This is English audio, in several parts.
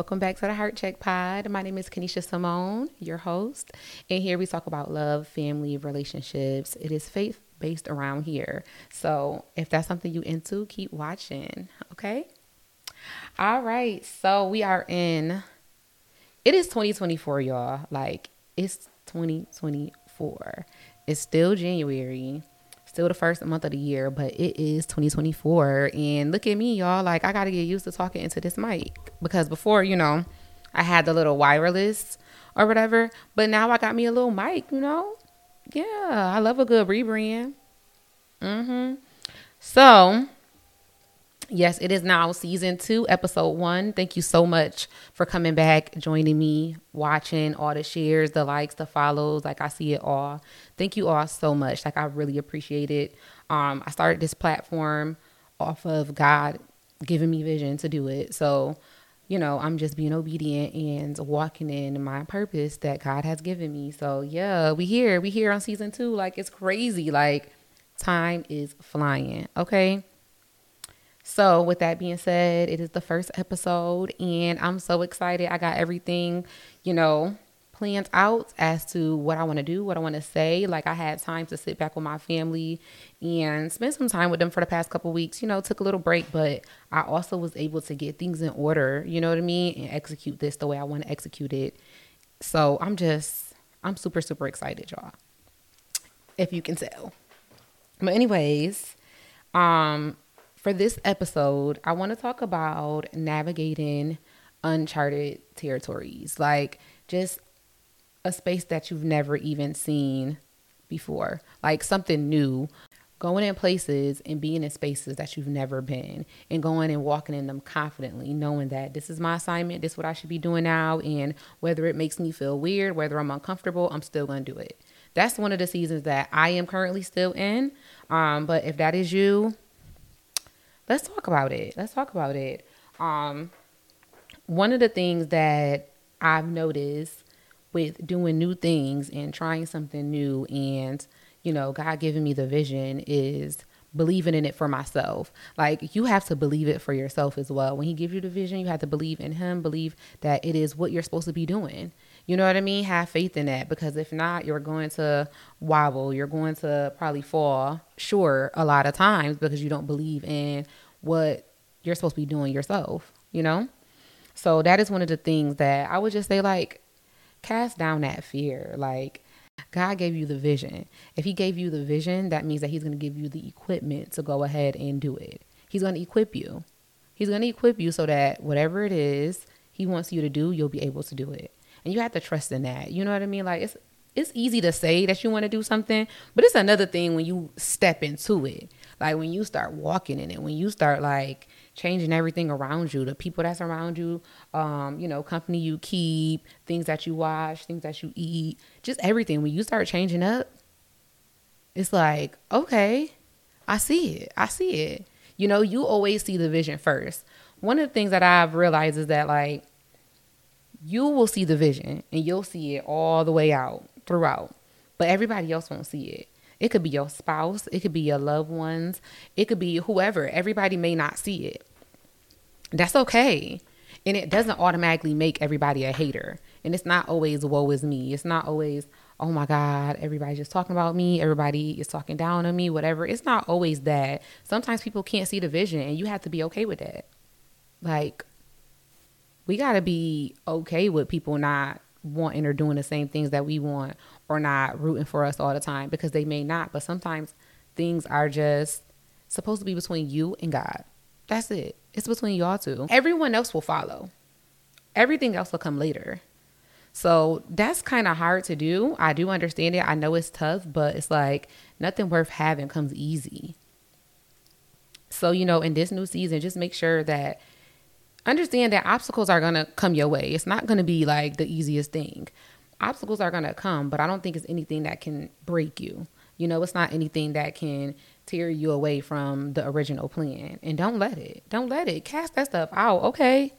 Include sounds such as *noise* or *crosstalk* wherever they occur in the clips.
welcome back to the Heart Check Pod. My name is Kanisha Simone, your host, and here we talk about love, family, relationships. It is faith based around here. So if that's something you into, keep watching. Okay. All right. So we are in. It is 2024, y'all. Like it's 2024. It's still January still the first month of the year, but it is 2024. And look at me, y'all. Like, I got to get used to talking into this mic because before, you know, I had the little wireless or whatever, but now I got me a little mic, you know? Yeah, I love a good rebrand. Mm hmm. So, Yes, it is now season two, episode one. Thank you so much for coming back, joining me, watching all the shares, the likes, the follows. Like I see it all. Thank you all so much. Like I really appreciate it. Um, I started this platform off of God giving me vision to do it. So, you know, I'm just being obedient and walking in my purpose that God has given me. So yeah, we here. We here on season two. Like it's crazy. Like time is flying. Okay. So, with that being said, it is the first episode, and I'm so excited. I got everything, you know, planned out as to what I want to do, what I want to say. Like, I had time to sit back with my family and spend some time with them for the past couple weeks. You know, took a little break, but I also was able to get things in order, you know what I mean, and execute this the way I want to execute it. So, I'm just, I'm super, super excited, y'all, if you can tell. But, anyways, um, for this episode, I want to talk about navigating uncharted territories, like just a space that you've never even seen before, like something new. Going in places and being in spaces that you've never been, and going and walking in them confidently, knowing that this is my assignment, this is what I should be doing now, and whether it makes me feel weird, whether I'm uncomfortable, I'm still gonna do it. That's one of the seasons that I am currently still in. Um, but if that is you, let's talk about it. Let's talk about it. Um, one of the things that I've noticed with doing new things and trying something new and, you know, God giving me the vision is believing in it for myself. Like you have to believe it for yourself as well. When he gives you the vision, you have to believe in him, believe that it is what you're supposed to be doing. You know what I mean? Have faith in that because if not, you're going to wobble. You're going to probably fall short a lot of times because you don't believe in what you're supposed to be doing yourself, you know? So that is one of the things that I would just say, like, cast down that fear. Like, God gave you the vision. If He gave you the vision, that means that He's going to give you the equipment to go ahead and do it. He's going to equip you. He's going to equip you so that whatever it is He wants you to do, you'll be able to do it. And you have to trust in that. You know what I mean? Like, it's it's easy to say that you want to do something, but it's another thing when you step into it. Like when you start walking in it, when you start like changing everything around you, the people that's around you, um, you know, company you keep, things that you watch, things that you eat, just everything. When you start changing up, it's like, okay, I see it. I see it. You know, you always see the vision first. One of the things that I've realized is that like you will see the vision and you'll see it all the way out throughout, but everybody else won't see it. It could be your spouse, it could be your loved ones, it could be whoever. Everybody may not see it. That's okay. And it doesn't automatically make everybody a hater. And it's not always woe is me. It's not always, oh my God, everybody's just talking about me. Everybody is talking down on me, whatever. It's not always that. Sometimes people can't see the vision and you have to be okay with that. Like, we got to be okay with people not wanting or doing the same things that we want or not rooting for us all the time because they may not. But sometimes things are just supposed to be between you and God. That's it. It's between y'all two. Everyone else will follow. Everything else will come later. So that's kind of hard to do. I do understand it. I know it's tough, but it's like nothing worth having comes easy. So, you know, in this new season, just make sure that understand that obstacles are going to come your way. It's not going to be like the easiest thing. Obstacles are going to come, but I don't think it's anything that can break you. You know, it's not anything that can tear you away from the original plan. And don't let it. Don't let it. Cast that stuff out, okay?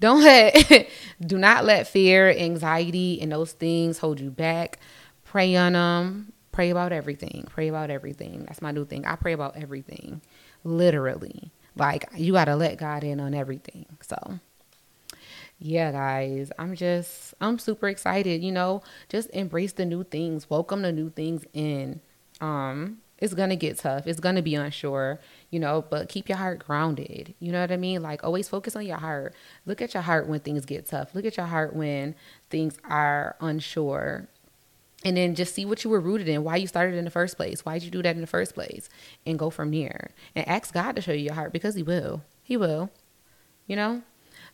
Don't *laughs* let do not let fear, anxiety, and those things hold you back. Pray on them. Pray about everything. Pray about everything. That's my new thing. I pray about everything. Literally. Like you got to let God in on everything. So, yeah, guys, I'm just, I'm super excited. You know, just embrace the new things, welcome the new things in. Um, it's gonna get tough. It's gonna be unsure, you know, but keep your heart grounded. You know what I mean? Like always focus on your heart. Look at your heart when things get tough. Look at your heart when things are unsure. And then just see what you were rooted in, why you started in the first place. Why did you do that in the first place? And go from there. And ask God to show you your heart because He will. He will. You know?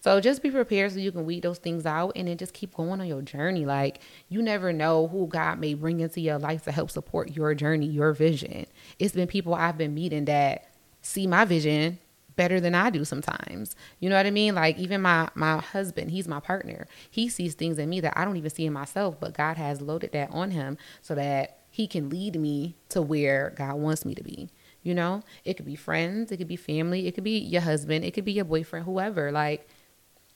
So just be prepared so you can weed those things out and then just keep going on your journey. Like you never know who God may bring into your life to help support your journey, your vision. It's been people I've been meeting that see my vision better than I do sometimes. You know what I mean? Like even my my husband, he's my partner. He sees things in me that I don't even see in myself, but God has loaded that on him so that he can lead me to where God wants me to be. You know, it could be friends, it could be family, it could be your husband, it could be your boyfriend, whoever. Like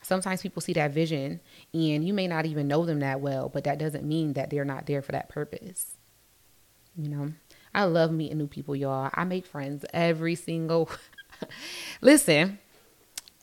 sometimes people see that vision and you may not even know them that well, but that doesn't mean that they're not there for that purpose. You know, I love meeting new people, y'all. I make friends every single. *laughs* *laughs* Listen,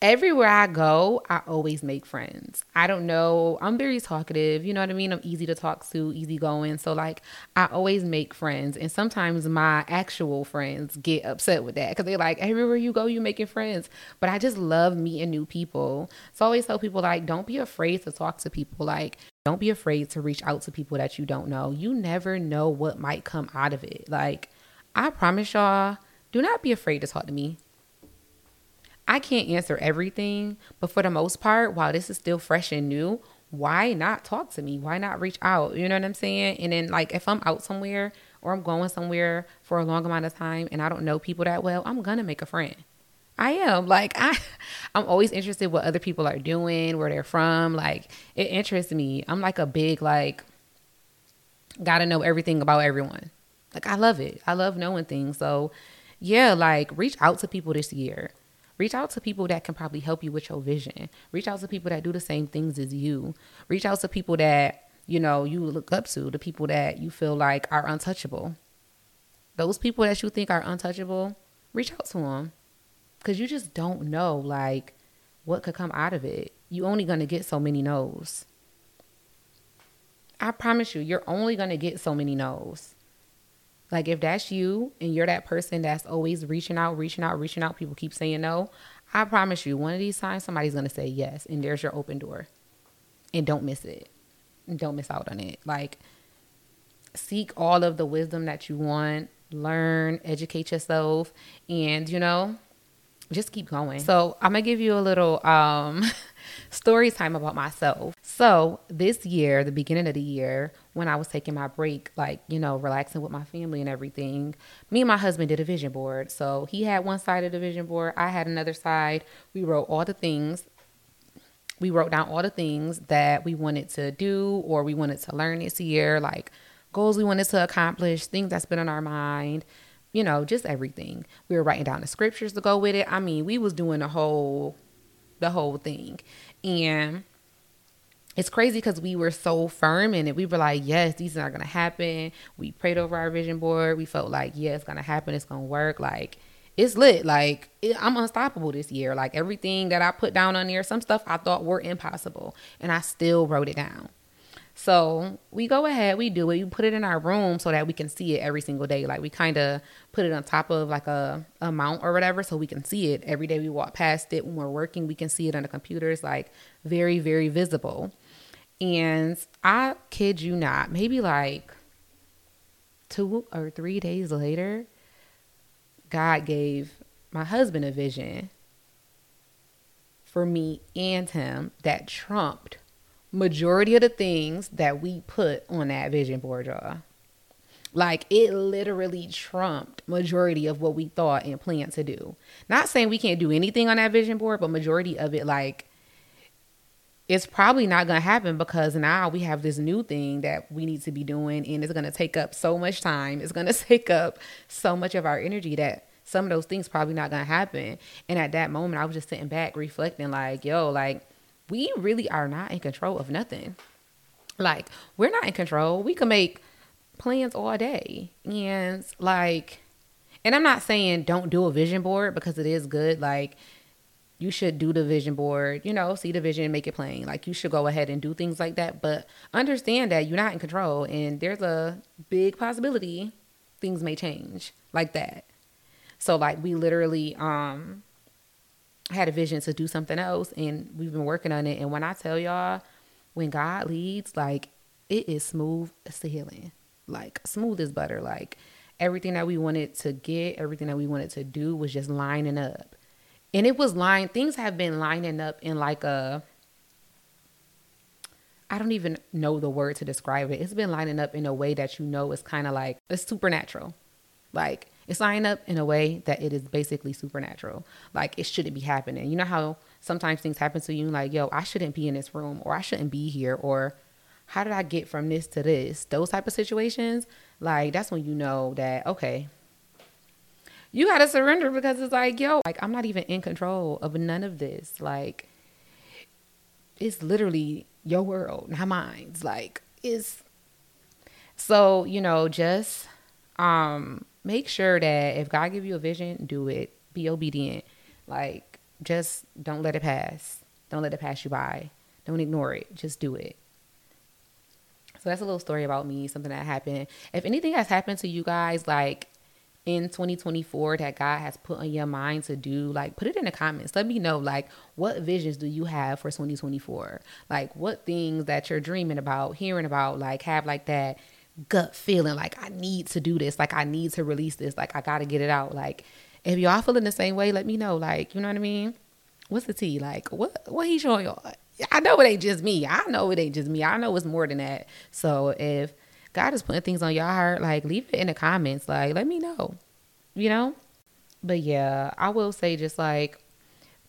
everywhere I go, I always make friends. I don't know. I'm very talkative. You know what I mean? I'm easy to talk to, easy going. So, like, I always make friends. And sometimes my actual friends get upset with that because they're like, everywhere you go, you're making friends. But I just love meeting new people. So, I always tell people, like, don't be afraid to talk to people. Like, don't be afraid to reach out to people that you don't know. You never know what might come out of it. Like, I promise y'all, do not be afraid to talk to me. I can't answer everything, but for the most part, while this is still fresh and new, why not talk to me? Why not reach out? You know what I'm saying? And then, like, if I'm out somewhere or I'm going somewhere for a long amount of time and I don't know people that well, I'm gonna make a friend. I am like I, *laughs* I'm always interested what other people are doing, where they're from. Like it interests me. I'm like a big like, gotta know everything about everyone. Like I love it. I love knowing things. So, yeah, like reach out to people this year. Reach out to people that can probably help you with your vision. Reach out to people that do the same things as you. Reach out to people that, you know, you look up to, the people that you feel like are untouchable. Those people that you think are untouchable, reach out to them. Cuz you just don't know like what could come out of it. You only going to get so many no's. I promise you, you're only going to get so many no's. Like if that's you and you're that person that's always reaching out, reaching out, reaching out, people keep saying no. I promise you, one of these times somebody's gonna say yes, and there's your open door. And don't miss it. Don't miss out on it. Like seek all of the wisdom that you want, learn, educate yourself, and you know, just keep going. So I'm gonna give you a little um *laughs* story time about myself. So this year, the beginning of the year, when I was taking my break, like, you know, relaxing with my family and everything, me and my husband did a vision board. So he had one side of the vision board, I had another side. We wrote all the things. We wrote down all the things that we wanted to do or we wanted to learn this year, like goals we wanted to accomplish, things that's been on our mind, you know, just everything. We were writing down the scriptures to go with it. I mean, we was doing a whole the whole thing. And it's crazy because we were so firm in it. We were like, yes, these are not to happen. We prayed over our vision board. We felt like, yeah, it's to happen. It's to work. Like, it's lit. Like, it, I'm unstoppable this year. Like, everything that I put down on there, some stuff I thought were impossible. And I still wrote it down. So we go ahead, we do it. We put it in our room so that we can see it every single day. Like we kind of put it on top of like a, a mount or whatever so we can see it every day we walk past it. When we're working, we can see it on the computers, like very, very visible. And I kid you not, maybe like two or three days later, God gave my husband a vision for me and him that trumped majority of the things that we put on that vision board, y'all. Like it literally trumped majority of what we thought and planned to do. Not saying we can't do anything on that vision board, but majority of it, like it's probably not to happen because now we have this new thing that we need to be doing and it's to take up so much time. It's to *laughs* take up so much of our energy that some of those things probably not to happen. And at that moment, I was just sitting back reflecting like, yo, like we really are not in control of nothing. Like, we're not in control. We can make plans all day. And like, and I'm not saying don't do a vision board because it is good. Like, you should do the vision board, you know, see the vision and make it plain. Like you should go ahead and do things like that, but understand that you're not in control and there's a big possibility things may change like that. So like we literally um had a vision to do something else and we've been working on it and when I tell y'all when God leads like it is smooth sailing. Like smooth as butter like everything that we wanted to get, everything that we wanted to do was just lining up. And it was line things have been lining up in like a I don't even know the word to describe it. It's been lining up in a way that you know is kind of like it's supernatural. Like it's lining up in a way that it is basically supernatural. Like it shouldn't be happening. You know how sometimes things happen to you like, yo, I shouldn't be in this room or I shouldn't be here or how did I get from this to this? Those type of situations, like that's when you know that okay, you got to surrender because it's like, yo, like I'm not even in control of none of this. Like it's literally your world, not mine. Like it's so, you know, just um make sure that if God give you a vision, do it. Be obedient. Like just don't let it pass. Don't let it pass you by. Don't ignore it. Just do it. So that's a little story about me, something that happened. If anything has happened to you guys, like in 2024 that God has put on your mind to do, like put it in the comments. Let me know like what visions do you have for 2024? Like what things that you're dreaming about, hearing about, like have like that gut feeling like I need to do this, like I need to release this, like I got to get it out. Like if y'all feeling the same way, let me know. Like, you know what I mean? What's the tea? Like what what he showing y'all? I know it ain't just me. I know it ain't just me. I know it's more than that. So if God is putting things on your heart, like leave it in the comments. Like let me know. You know? But yeah, I will say just like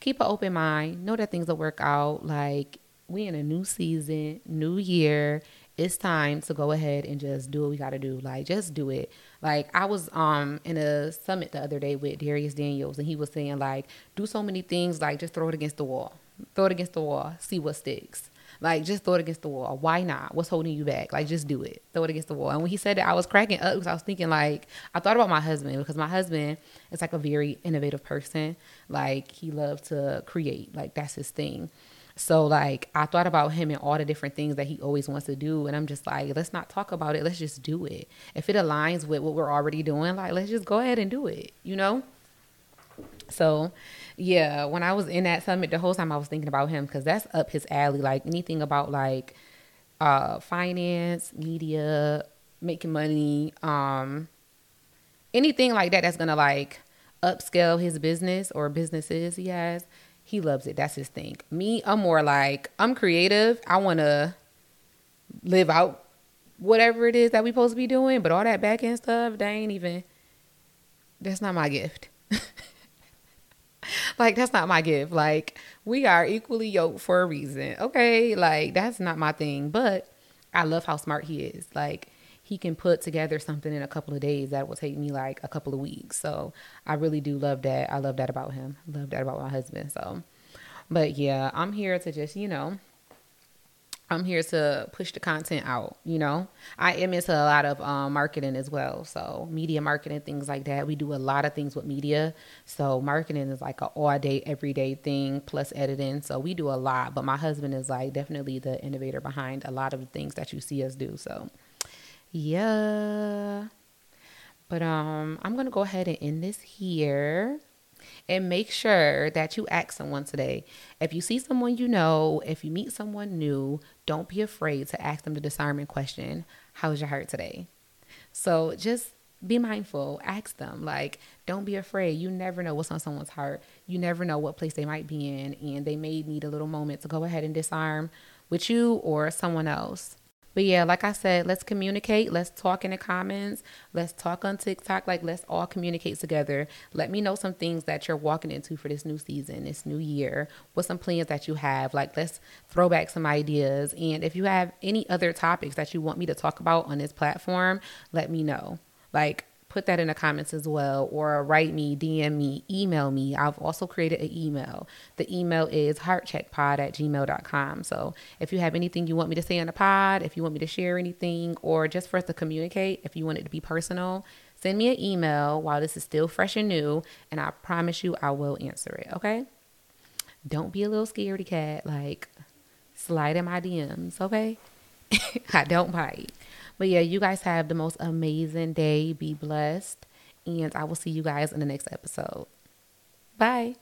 keep an open mind. Know that things will work out. Like we in a new season, new year. It's time to go ahead and just do what we got to do. Like just do it. Like I was um in a summit the other day with Dharius Daniels and he was saying like do so many things like just throw it against the wall Throw it against the wall. See what sticks. Like just throw it against the wall. Why not? What's holding you back? Like just do it. Throw it against the wall. And when he said that, I was cracking up because I was thinking like I thought about my husband because my husband is like a very innovative person. Like he loves to create. Like that's his thing. So like I thought about him and all the different things that he always wants to do, and I'm just like, let's not talk about it. Let's just do it. If it aligns with what we're already doing, like let's just go ahead and do it. You know. So yeah, when I was in that summit, the whole time I was thinking about him because that's up his alley. Like anything about like uh, finance, media, making money, um, anything like that that's gonna like upscale his business or businesses he has. He loves it. That's his thing. Me, I'm more like I'm creative. I want to live out whatever it is that we're supposed to be doing, but all that back end stuff, they ain't even. That's not my gift. *laughs* like that's not my gift. Like we are equally yoked for a reason. Okay, like that's not my thing, but I love how smart he is. Like he can put together something in a couple of days that will take me like a couple of weeks. So I really do love that. I love that about him. love that about my husband. So but yeah, I'm here to just, you know, I'm here to push the content out. You know, I am into a lot of um, marketing as well. So media marketing, things like that. We do a lot of things with media. So marketing is like a all day, everyday thing plus editing. So we do a lot. But my husband is like definitely the innovator behind a lot of the things that you see us do. So yeah. But um, I'm gonna go ahead and end this here and make sure that you ask someone today. If you see someone you know, if you meet someone new, don't be afraid to ask them the discernment question How's your heart today? So just be mindful. Ask them. Like, don't be afraid. You never know what's on someone's heart. You never know what place they might be in, and they may need a little moment to go ahead and disarm with you or someone else. But yeah, like I said, let's communicate. Let's talk in the comments. Let's talk on TikTok. Like, let's all communicate together. Let me know some things that you're walking into for this new season, this new year. What some plans that you have. Like, let's throw back some ideas. And if you have any other topics that you want me to talk about on this platform, let me know. Like, put that in the comments as well or write me, DM me, email me. I've also created an email. The email is heartcheckpod at gmail.com. So if you have anything you want me to say on the pod, if you want me to share anything, or just for us to communicate, if you want it to be personal, send me an email while this is still fresh and new, and I promise you I will answer it. Okay? don't be a little scaredy cat. Like, slide in my DMs, okay? *laughs* I don't bite. But yeah, you guys have the most amazing day. Be blessed. And I will see you guys in the next episode. Bye.